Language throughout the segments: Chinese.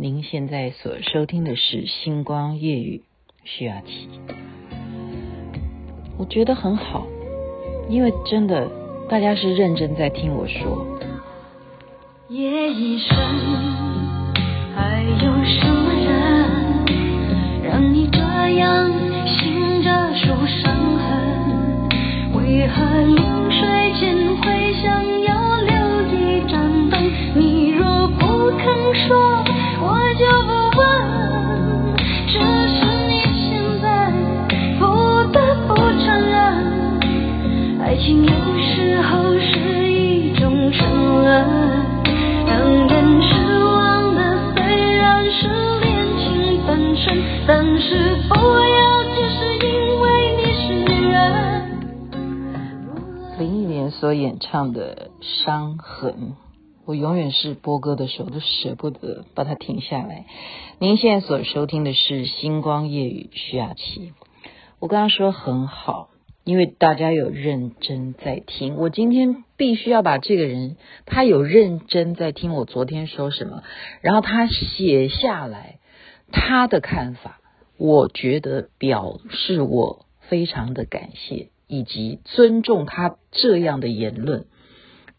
您现在所收听的是《星光夜语》，徐雅琪。我觉得很好，因为真的大家是认真在听我说。夜已深，还有什么人让你这样醒着数伤痕？为何留林忆莲所演唱的《伤痕》，我永远是播歌的时候都舍不得把它停下来。您现在所收听的是《星光夜雨》，徐雅琪。我刚刚说很好。因为大家有认真在听，我今天必须要把这个人，他有认真在听我昨天说什么，然后他写下来他的看法，我觉得表示我非常的感谢以及尊重他这样的言论，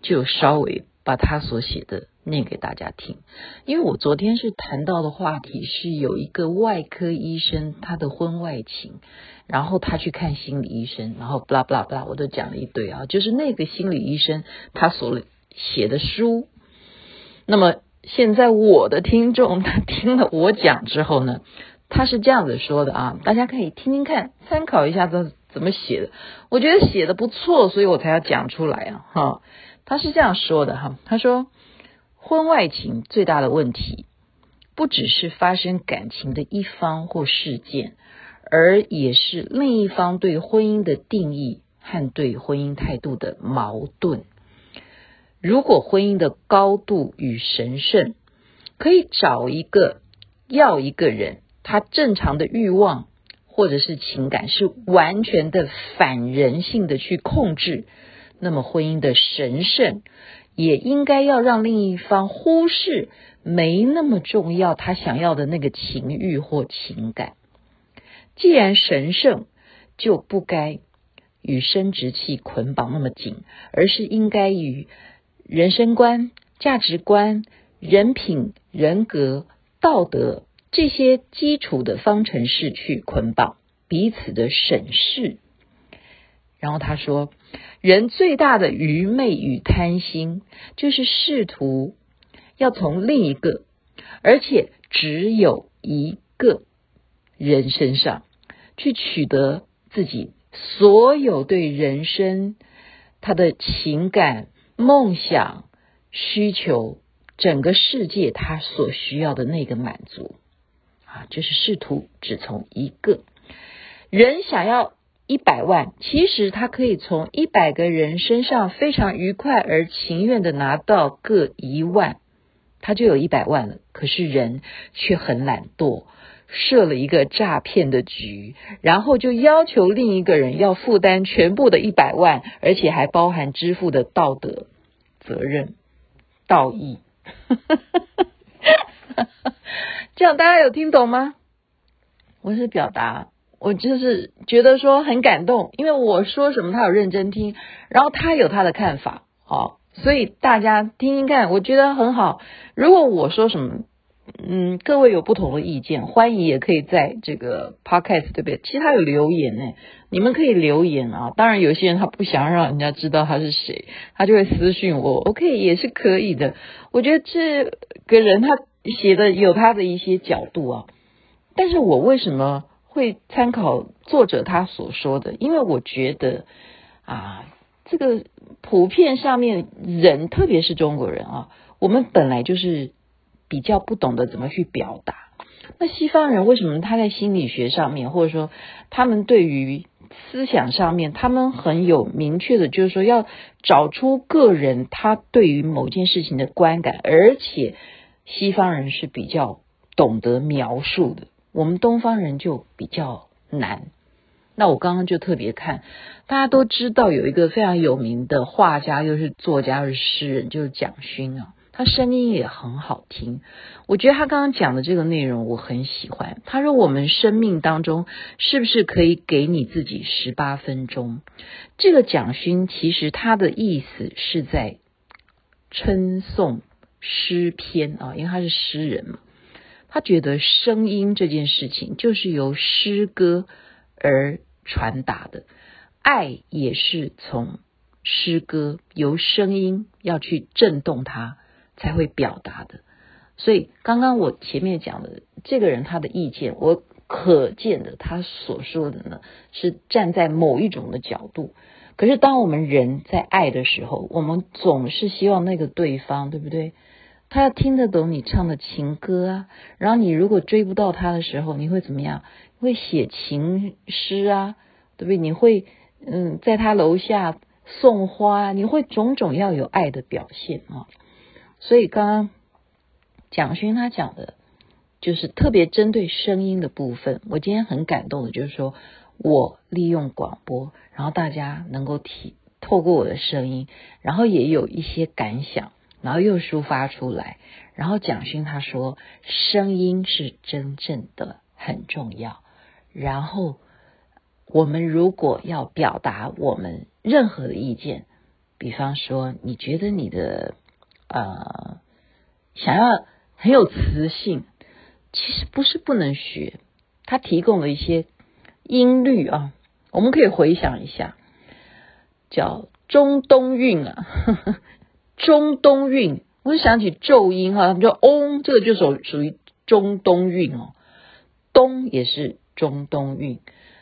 就稍微把他所写的念给大家听。因为我昨天是谈到的话题是有一个外科医生他的婚外情。然后他去看心理医生，然后 blah blah blah，我都讲了一堆啊，就是那个心理医生他所写的书。那么现在我的听众他听了我讲之后呢，他是这样子说的啊，大家可以听听看，参考一下他怎么写的。我觉得写的不错，所以我才要讲出来啊。哈，他是这样说的哈，他说婚外情最大的问题，不只是发生感情的一方或事件。而也是另一方对婚姻的定义和对婚姻态度的矛盾。如果婚姻的高度与神圣，可以找一个要一个人，他正常的欲望或者是情感是完全的反人性的去控制，那么婚姻的神圣也应该要让另一方忽视没那么重要，他想要的那个情欲或情感。既然神圣，就不该与生殖器捆绑那么紧，而是应该与人生观、价值观、人品、人格、道德这些基础的方程式去捆绑彼此的审视。然后他说，人最大的愚昧与贪心，就是试图要从另一个，而且只有一个人身上。去取得自己所有对人生、他的情感、梦想、需求，整个世界他所需要的那个满足啊，就是试图只从一个人想要一百万，其实他可以从一百个人身上非常愉快而情愿的拿到各一万，他就有一百万了。可是人却很懒惰。设了一个诈骗的局，然后就要求另一个人要负担全部的一百万，而且还包含支付的道德责任、道义。这样大家有听懂吗？我是表达，我就是觉得说很感动，因为我说什么他有认真听，然后他有他的看法，好，所以大家听听看，我觉得很好。如果我说什么，嗯，各位有不同的意见，欢迎也可以在这个 podcast 对不对？其他有留言呢，你们可以留言啊。当然，有些人他不想让人家知道他是谁，他就会私信我，OK 也是可以的。我觉得这个人他写的有他的一些角度啊，但是我为什么会参考作者他所说的？因为我觉得啊，这个普遍上面人，特别是中国人啊，我们本来就是。比较不懂得怎么去表达，那西方人为什么他在心理学上面，或者说他们对于思想上面，他们很有明确的，就是说要找出个人他对于某件事情的观感，而且西方人是比较懂得描述的，我们东方人就比较难。那我刚刚就特别看，大家都知道有一个非常有名的画家，又是作家，又是诗人，就是蒋勋啊。他声音也很好听。我觉得他刚刚讲的这个内容我很喜欢。他说：“我们生命当中是不是可以给你自己十八分钟？”这个蒋勋其实他的意思是在称颂诗篇啊，因为他是诗人嘛。他觉得声音这件事情就是由诗歌而传达的，爱也是从诗歌由声音要去震动它才会表达的。所以刚刚我前面讲的这个人他的意见，我可见的他所说的呢是站在某一种的角度。可是当我们人在爱的时候，我们总是希望那个对方，对不对？他要听得懂你唱的情歌啊，然后你如果追不到他的时候，你会怎么样？会写情诗啊，对不对？你会嗯，在他楼下送花，你会种种要有爱的表现啊。所以刚刚蒋勋他讲的，就是特别针对声音的部分。我今天很感动的，就是说我利用广播，然后大家能够体透过我的声音，然后也有一些感想。然后又抒发出来，然后蒋勋他说，声音是真正的很重要。然后我们如果要表达我们任何的意见，比方说你觉得你的呃想要很有磁性，其实不是不能学，他提供了一些音律啊，我们可以回想一下，叫中东韵啊。呵 呵中东韵，我就想起咒音哈，他们说嗡，这个就属属于中东韵哦。东也是中东韵，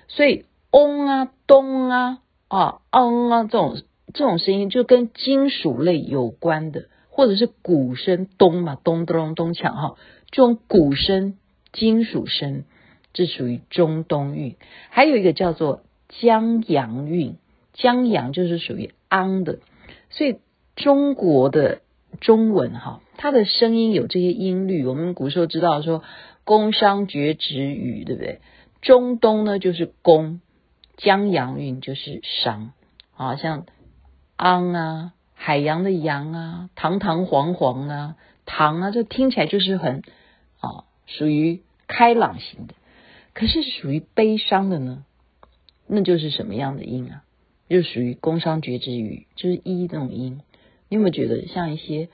所以嗡啊、咚啊、啊、嗯啊这种这种声音，就跟金属类有关的，或者是鼓声咚嘛，咚咚咚锵哈，这种鼓声、金属声，这属于中东韵。还有一个叫做江阳韵，江阳就是属于昂的，所以。中国的中文哈，它的声音有这些音律。我们古时候知道说“宫商角徵羽”，对不对？中东呢就是宫，江阳韵就是商，啊，像昂啊，海洋的洋啊，堂堂皇皇啊，堂啊，这听起来就是很啊，属于开朗型的。可是属于悲伤的呢，那就是什么样的音啊？就属于宫商角徵羽，就是一那种音。你有没有觉得像一些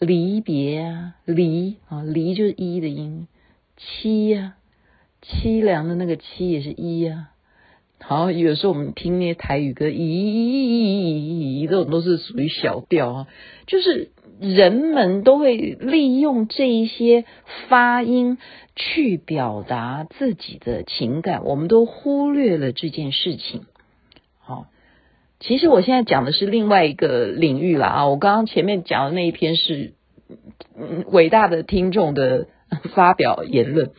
离别啊，离啊，离就是一的音，凄呀，凄凉的那个凄也是一呀。好，有时候我们听那些台语歌，咦，这种都是属于小调啊。就是人们都会利用这一些发音去表达自己的情感，我们都忽略了这件事情。好。其实我现在讲的是另外一个领域了啊！我刚刚前面讲的那一篇是伟大的听众的发表言论，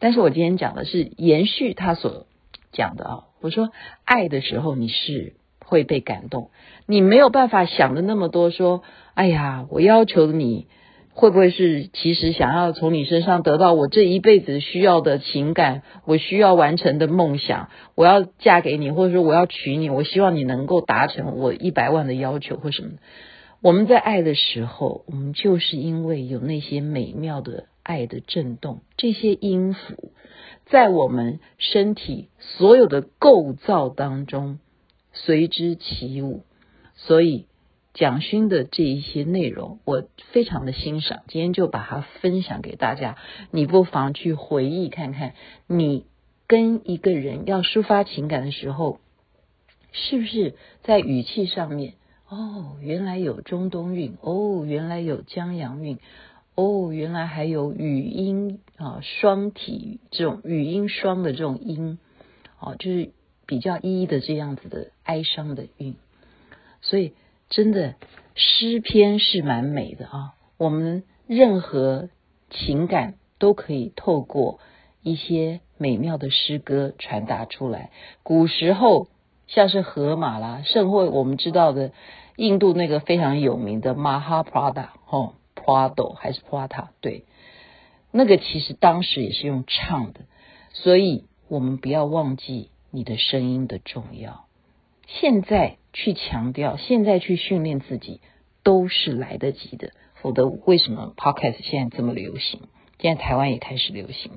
但是我今天讲的是延续他所讲的啊。我说爱的时候你是会被感动，你没有办法想的那么多，说哎呀，我要求你。会不会是其实想要从你身上得到我这一辈子需要的情感，我需要完成的梦想，我要嫁给你，或者说我要娶你，我希望你能够达成我一百万的要求或什么。我们在爱的时候，我们就是因为有那些美妙的爱的震动，这些音符在我们身体所有的构造当中随之起舞，所以。蒋勋的这一些内容，我非常的欣赏，今天就把它分享给大家。你不妨去回忆看看，你跟一个人要抒发情感的时候，是不是在语气上面？哦，原来有中东韵，哦，原来有江阳韵，哦，原来还有语音啊，双体这种语音双的这种音，哦，就是比较一的这样子的哀伤的韵，所以。真的，诗篇是蛮美的啊！我们任何情感都可以透过一些美妙的诗歌传达出来。古时候，像是荷马啦，甚或我们知道的印度那个非常有名的马哈普拉达，哦，普拉多还是普拉塔？对，那个其实当时也是用唱的，所以我们不要忘记你的声音的重要。现在去强调，现在去训练自己，都是来得及的。否则为什么 Podcast 现在这么流行？现在台湾也开始流行，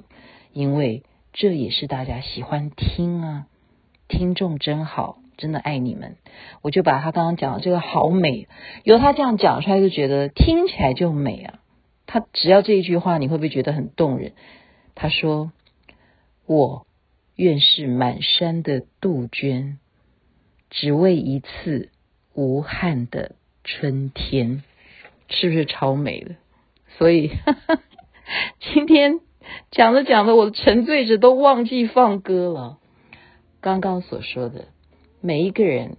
因为这也是大家喜欢听啊。听众真好，真的爱你们。我就把他刚刚讲的这个好美，由他这样讲出来，就觉得听起来就美啊。他只要这一句话，你会不会觉得很动人？他说：“我愿是满山的杜鹃，只为一次无憾的春天。”是不是超美的？所以哈哈今天讲着讲着，我沉醉着都忘记放歌了。刚刚所说的，每一个人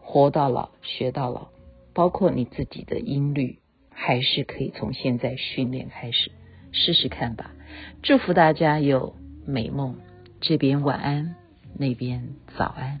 活到老学到老，包括你自己的音律，还是可以从现在训练开始，试试看吧。祝福大家有美梦，这边晚安，那边早安。